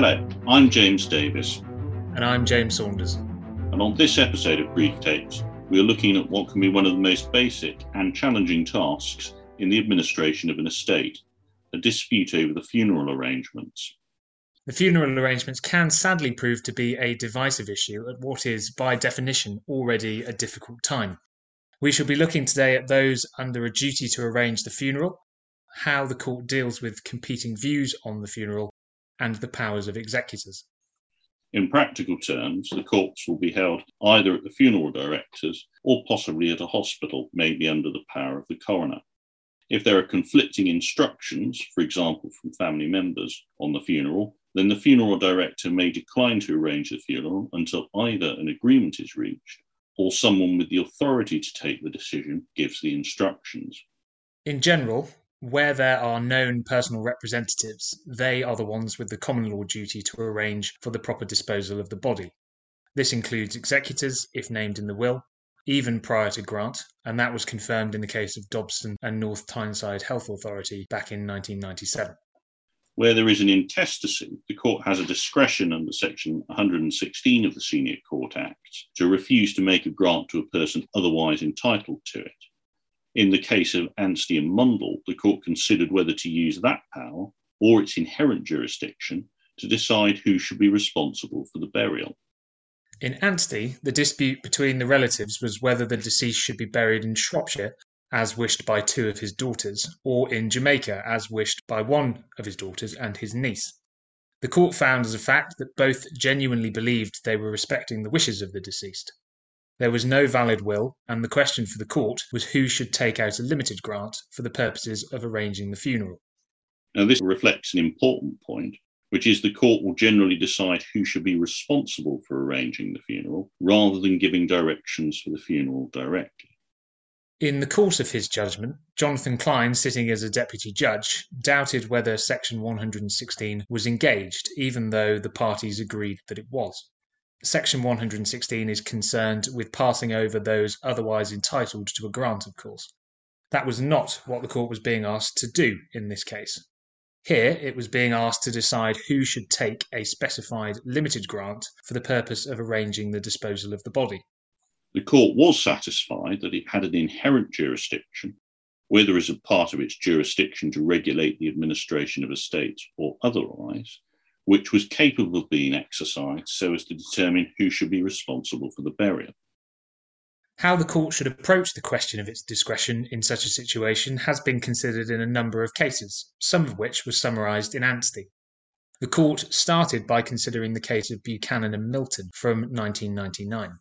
Hello, I'm James Davis. And I'm James Saunders. And on this episode of Brief Tapes, we are looking at what can be one of the most basic and challenging tasks in the administration of an estate a dispute over the funeral arrangements. The funeral arrangements can sadly prove to be a divisive issue at what is, by definition, already a difficult time. We shall be looking today at those under a duty to arrange the funeral, how the court deals with competing views on the funeral, and the powers of executors. In practical terms, the corpse will be held either at the funeral directors or possibly at a hospital, maybe under the power of the coroner. If there are conflicting instructions, for example, from family members on the funeral, then the funeral director may decline to arrange the funeral until either an agreement is reached or someone with the authority to take the decision gives the instructions. In general, where there are known personal representatives, they are the ones with the common law duty to arrange for the proper disposal of the body. This includes executors, if named in the will, even prior to grant, and that was confirmed in the case of Dobson and North Tyneside Health Authority back in 1997. Where there is an intestacy, the court has a discretion under section 116 of the Senior Court Act to refuse to make a grant to a person otherwise entitled to it. In the case of Anstey and Mundle, the court considered whether to use that power or its inherent jurisdiction to decide who should be responsible for the burial. In Anstey, the dispute between the relatives was whether the deceased should be buried in Shropshire, as wished by two of his daughters, or in Jamaica, as wished by one of his daughters and his niece. The court found as a fact that both genuinely believed they were respecting the wishes of the deceased. There was no valid will, and the question for the court was who should take out a limited grant for the purposes of arranging the funeral. Now, this reflects an important point, which is the court will generally decide who should be responsible for arranging the funeral rather than giving directions for the funeral directly. In the course of his judgment, Jonathan Klein, sitting as a deputy judge, doubted whether Section 116 was engaged, even though the parties agreed that it was. Section 116 is concerned with passing over those otherwise entitled to a grant, of course. That was not what the court was being asked to do in this case. Here, it was being asked to decide who should take a specified limited grant for the purpose of arranging the disposal of the body. The court was satisfied that it had an inherent jurisdiction, whether as a part of its jurisdiction to regulate the administration of estates or otherwise, which was capable of being exercised so as to determine who should be responsible for the burial. How the court should approach the question of its discretion in such a situation has been considered in a number of cases, some of which were summarised in Anstey. The court started by considering the case of Buchanan and Milton from 1999.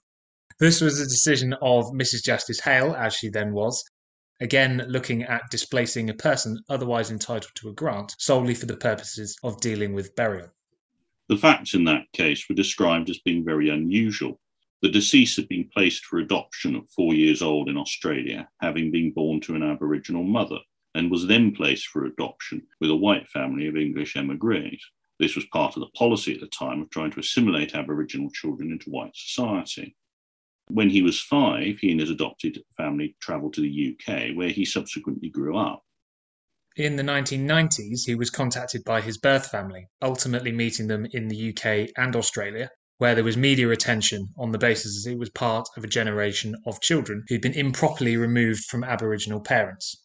This was a decision of Mrs. Justice Hale, as she then was, again looking at displacing a person otherwise entitled to a grant solely for the purposes of dealing with burial. The facts in that case were described as being very unusual. The deceased had been placed for adoption at four years old in Australia, having been born to an Aboriginal mother, and was then placed for adoption with a white family of English emigres. This was part of the policy at the time of trying to assimilate Aboriginal children into white society. When he was five, he and his adopted family travelled to the UK, where he subsequently grew up. In the 1990s, he was contacted by his birth family, ultimately meeting them in the UK and Australia, where there was media attention on the basis that it was part of a generation of children who'd been improperly removed from Aboriginal parents.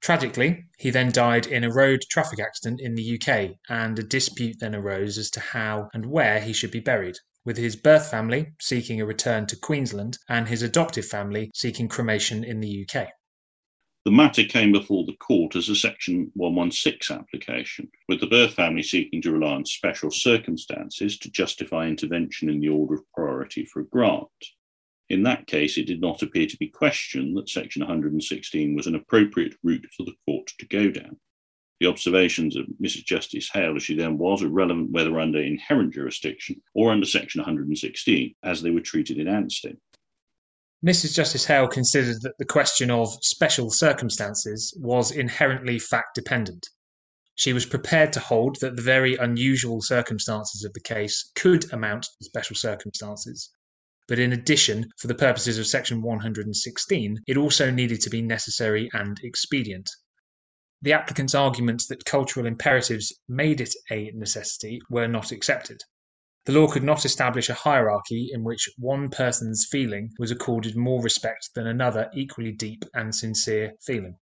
Tragically, he then died in a road traffic accident in the UK, and a dispute then arose as to how and where he should be buried, with his birth family seeking a return to Queensland and his adoptive family seeking cremation in the UK. The matter came before the court as a Section 116 application, with the birth family seeking to rely on special circumstances to justify intervention in the order of priority for a grant. In that case, it did not appear to be questioned that Section 116 was an appropriate route for the court to go down. The observations of Mrs. Justice Hale, as she then was, are relevant whether under inherent jurisdiction or under Section 116, as they were treated in Anstey. Mrs. Justice Hale considered that the question of special circumstances was inherently fact dependent. She was prepared to hold that the very unusual circumstances of the case could amount to special circumstances. But in addition, for the purposes of Section 116, it also needed to be necessary and expedient. the applicant's arguments that cultural imperatives made it a necessity were not accepted. The law could not establish a hierarchy in which one person's feeling was accorded more respect than another equally deep and sincere feeling.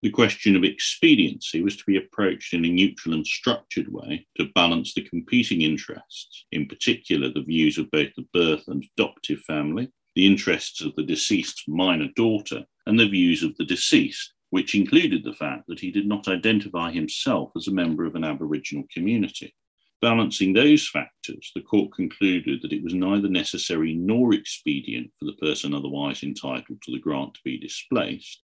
The question of expediency was to be approached in a neutral and structured way to balance the competing interests, in particular the views of both the birth and adoptive family, the interests of the deceased's minor daughter, and the views of the deceased, which included the fact that he did not identify himself as a member of an Aboriginal community. Balancing those factors, the court concluded that it was neither necessary nor expedient for the person otherwise entitled to the grant to be displaced,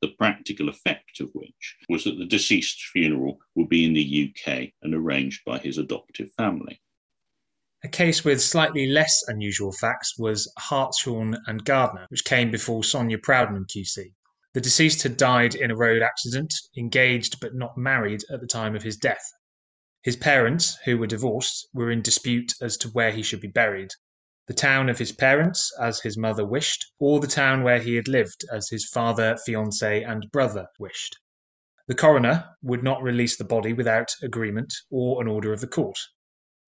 the practical effect of which was that the deceased's funeral would be in the UK and arranged by his adoptive family. A case with slightly less unusual facts was Hartshorne and Gardner, which came before Sonia Proudman QC. The deceased had died in a road accident, engaged but not married at the time of his death. His parents, who were divorced, were in dispute as to where he should be buried the town of his parents, as his mother wished, or the town where he had lived, as his father, fiance, and brother wished. The coroner would not release the body without agreement or an order of the court.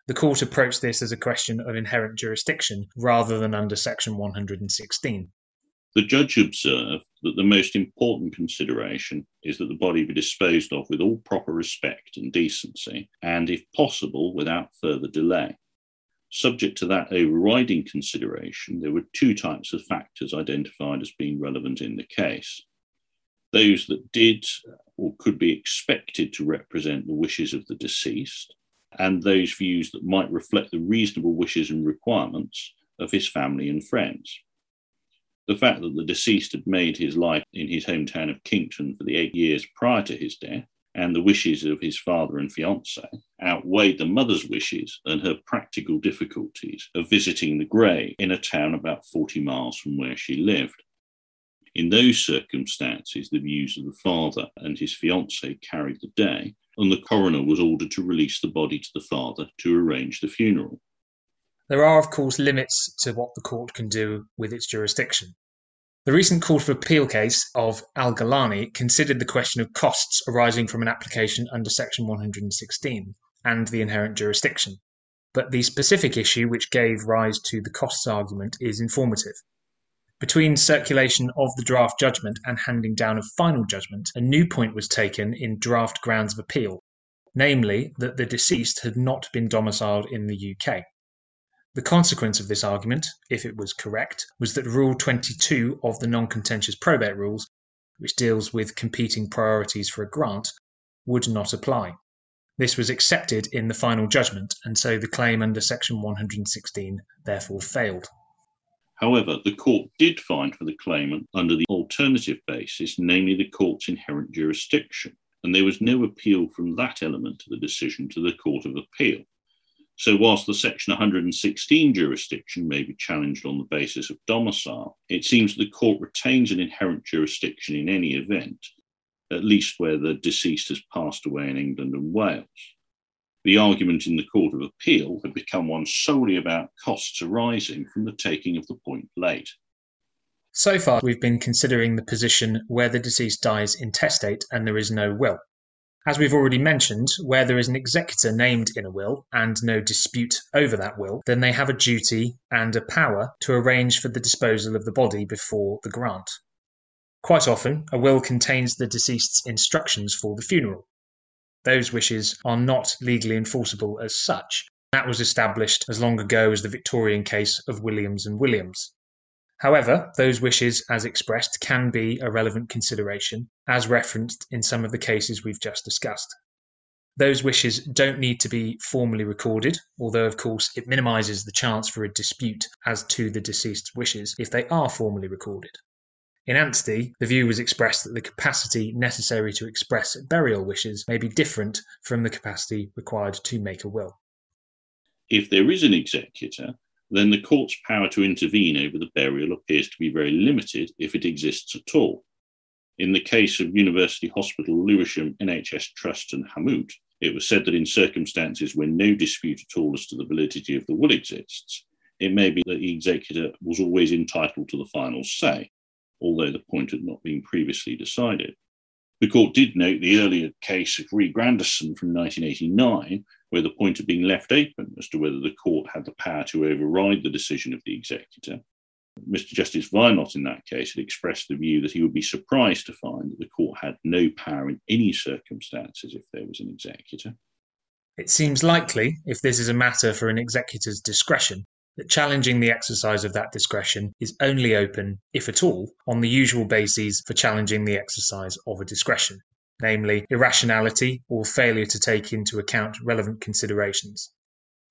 The court approached this as a question of inherent jurisdiction rather than under Section 116. The judge observed that the most important consideration is that the body be disposed of with all proper respect and decency, and if possible, without further delay. Subject to that overriding consideration, there were two types of factors identified as being relevant in the case. Those that did or could be expected to represent the wishes of the deceased, and those views that might reflect the reasonable wishes and requirements of his family and friends. The fact that the deceased had made his life in his hometown of Kinkton for the eight years prior to his death, and the wishes of his father and fiance outweighed the mother's wishes and her practical difficulties of visiting the grave in a town about 40 miles from where she lived. In those circumstances, the views of the father and his fiancée carried the day, and the coroner was ordered to release the body to the father to arrange the funeral. There are, of course, limits to what the court can do with its jurisdiction. The recent Court of Appeal case of Al Gilani considered the question of costs arising from an application under Section 116 and the inherent jurisdiction. But the specific issue which gave rise to the costs argument is informative. Between circulation of the draft judgment and handing down of final judgment, a new point was taken in draft grounds of appeal, namely that the deceased had not been domiciled in the UK. The consequence of this argument, if it was correct, was that Rule 22 of the non contentious probate rules, which deals with competing priorities for a grant, would not apply. This was accepted in the final judgment, and so the claim under Section 116 therefore failed. However, the court did find for the claimant under the alternative basis, namely the court's inherent jurisdiction, and there was no appeal from that element of the decision to the Court of Appeal. So, whilst the Section 116 jurisdiction may be challenged on the basis of domicile, it seems the court retains an inherent jurisdiction in any event, at least where the deceased has passed away in England and Wales. The argument in the Court of Appeal had become one solely about costs arising from the taking of the point late. So far, we've been considering the position where the deceased dies intestate and there is no will. As we've already mentioned, where there is an executor named in a will and no dispute over that will, then they have a duty and a power to arrange for the disposal of the body before the grant. Quite often, a will contains the deceased's instructions for the funeral. Those wishes are not legally enforceable as such. That was established as long ago as the Victorian case of Williams and Williams. However, those wishes as expressed can be a relevant consideration, as referenced in some of the cases we've just discussed. Those wishes don't need to be formally recorded, although, of course, it minimises the chance for a dispute as to the deceased's wishes if they are formally recorded. In Anstey, the view was expressed that the capacity necessary to express burial wishes may be different from the capacity required to make a will. If there is an executor, then the court's power to intervene over the burial appears to be very limited if it exists at all. In the case of University Hospital Lewisham NHS Trust and Hamuth, it was said that in circumstances where no dispute at all as to the validity of the will exists, it may be that the executor was always entitled to the final say, although the point had not been previously decided. The court did note the earlier case of Re Grandison from 1989, where the point had been left open as to whether the court had the power to override the decision of the executor. Mr. Justice Wynot in that case had expressed the view that he would be surprised to find that the court had no power in any circumstances if there was an executor. It seems likely, if this is a matter for an executor's discretion, that challenging the exercise of that discretion is only open, if at all, on the usual bases for challenging the exercise of a discretion, namely irrationality or failure to take into account relevant considerations.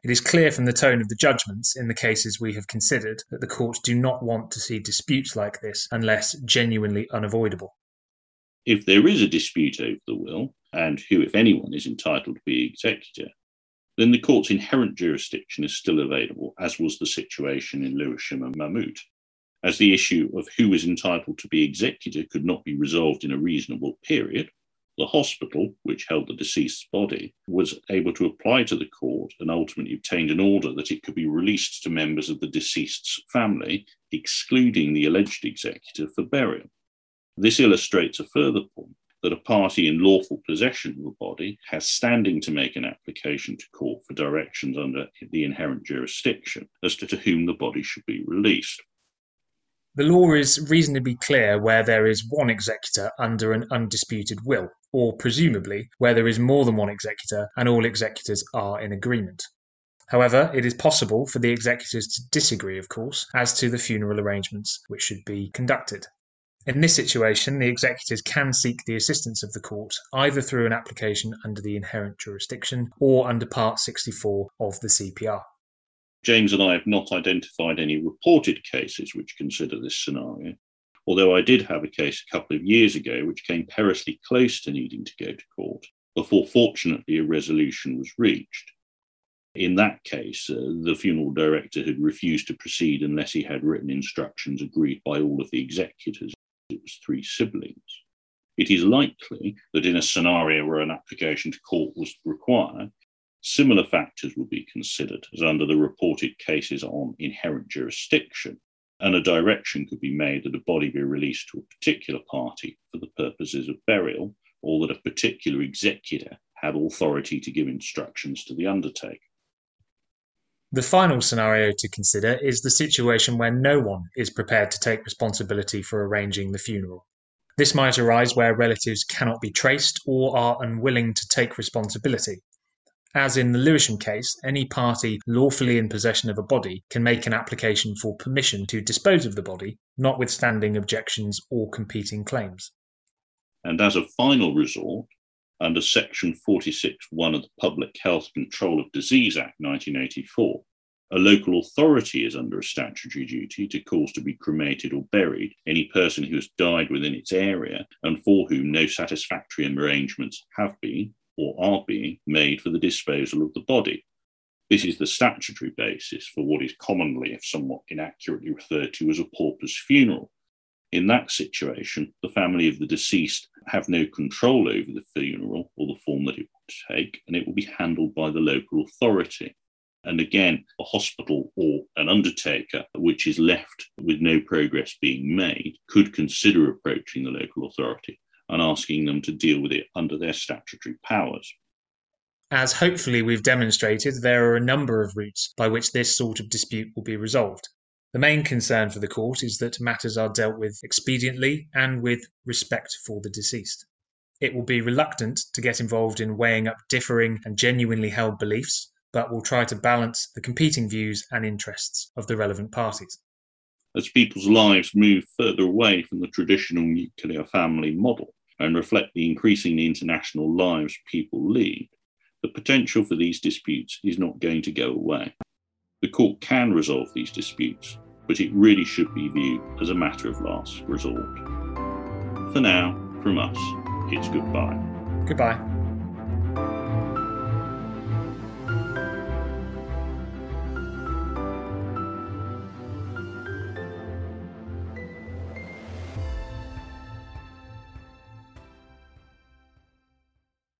It is clear from the tone of the judgments in the cases we have considered that the courts do not want to see disputes like this unless genuinely unavoidable. If there is a dispute over the will, and who, if anyone, is entitled to be executor, then the court's inherent jurisdiction is still available, as was the situation in Lewisham and Mahmoud. As the issue of who was entitled to be executor could not be resolved in a reasonable period, the hospital, which held the deceased's body, was able to apply to the court and ultimately obtained an order that it could be released to members of the deceased's family, excluding the alleged executor for burial. This illustrates a further point that a party in lawful possession of a body has standing to make an application to court for directions under the inherent jurisdiction as to, to whom the body should be released. The law is reasonably clear where there is one executor under an undisputed will, or presumably where there is more than one executor and all executors are in agreement. However, it is possible for the executors to disagree, of course, as to the funeral arrangements which should be conducted. In this situation, the executors can seek the assistance of the court either through an application under the inherent jurisdiction or under Part 64 of the CPR. James and I have not identified any reported cases which consider this scenario, although I did have a case a couple of years ago which came perilously close to needing to go to court before fortunately a resolution was reached. In that case, uh, the funeral director had refused to proceed unless he had written instructions agreed by all of the executors. It was three siblings. It is likely that in a scenario where an application to court was required, Similar factors would be considered, as under the reported cases on inherent jurisdiction, and a direction could be made that a body be released to a particular party for the purposes of burial, or that a particular executor had authority to give instructions to the undertaker. The final scenario to consider is the situation where no one is prepared to take responsibility for arranging the funeral. This might arise where relatives cannot be traced or are unwilling to take responsibility. As in the Lewisham case, any party lawfully in possession of a body can make an application for permission to dispose of the body, notwithstanding objections or competing claims. And as a final resort, under Section 46.1 of the Public Health Control of Disease Act 1984, a local authority is under a statutory duty to cause to be cremated or buried any person who has died within its area and for whom no satisfactory arrangements have been or are being made for the disposal of the body. This is the statutory basis for what is commonly, if somewhat inaccurately, referred to as a pauper's funeral. In that situation, the family of the deceased have no control over the funeral or the form that it will take, and it will be handled by the local authority. And again, a hospital or an undertaker, which is left with no progress being made, could consider approaching the local authority and asking them to deal with it under their statutory powers. As hopefully we've demonstrated, there are a number of routes by which this sort of dispute will be resolved. The main concern for the court is that matters are dealt with expediently and with respect for the deceased. It will be reluctant to get involved in weighing up differing and genuinely held beliefs, but will try to balance the competing views and interests of the relevant parties as people's lives move further away from the traditional nuclear family model and reflect the increasingly international lives people lead, the potential for these disputes is not going to go away. The court can resolve these disputes, but it really should be viewed as a matter of last resort. For now, from us, it's goodbye. Goodbye.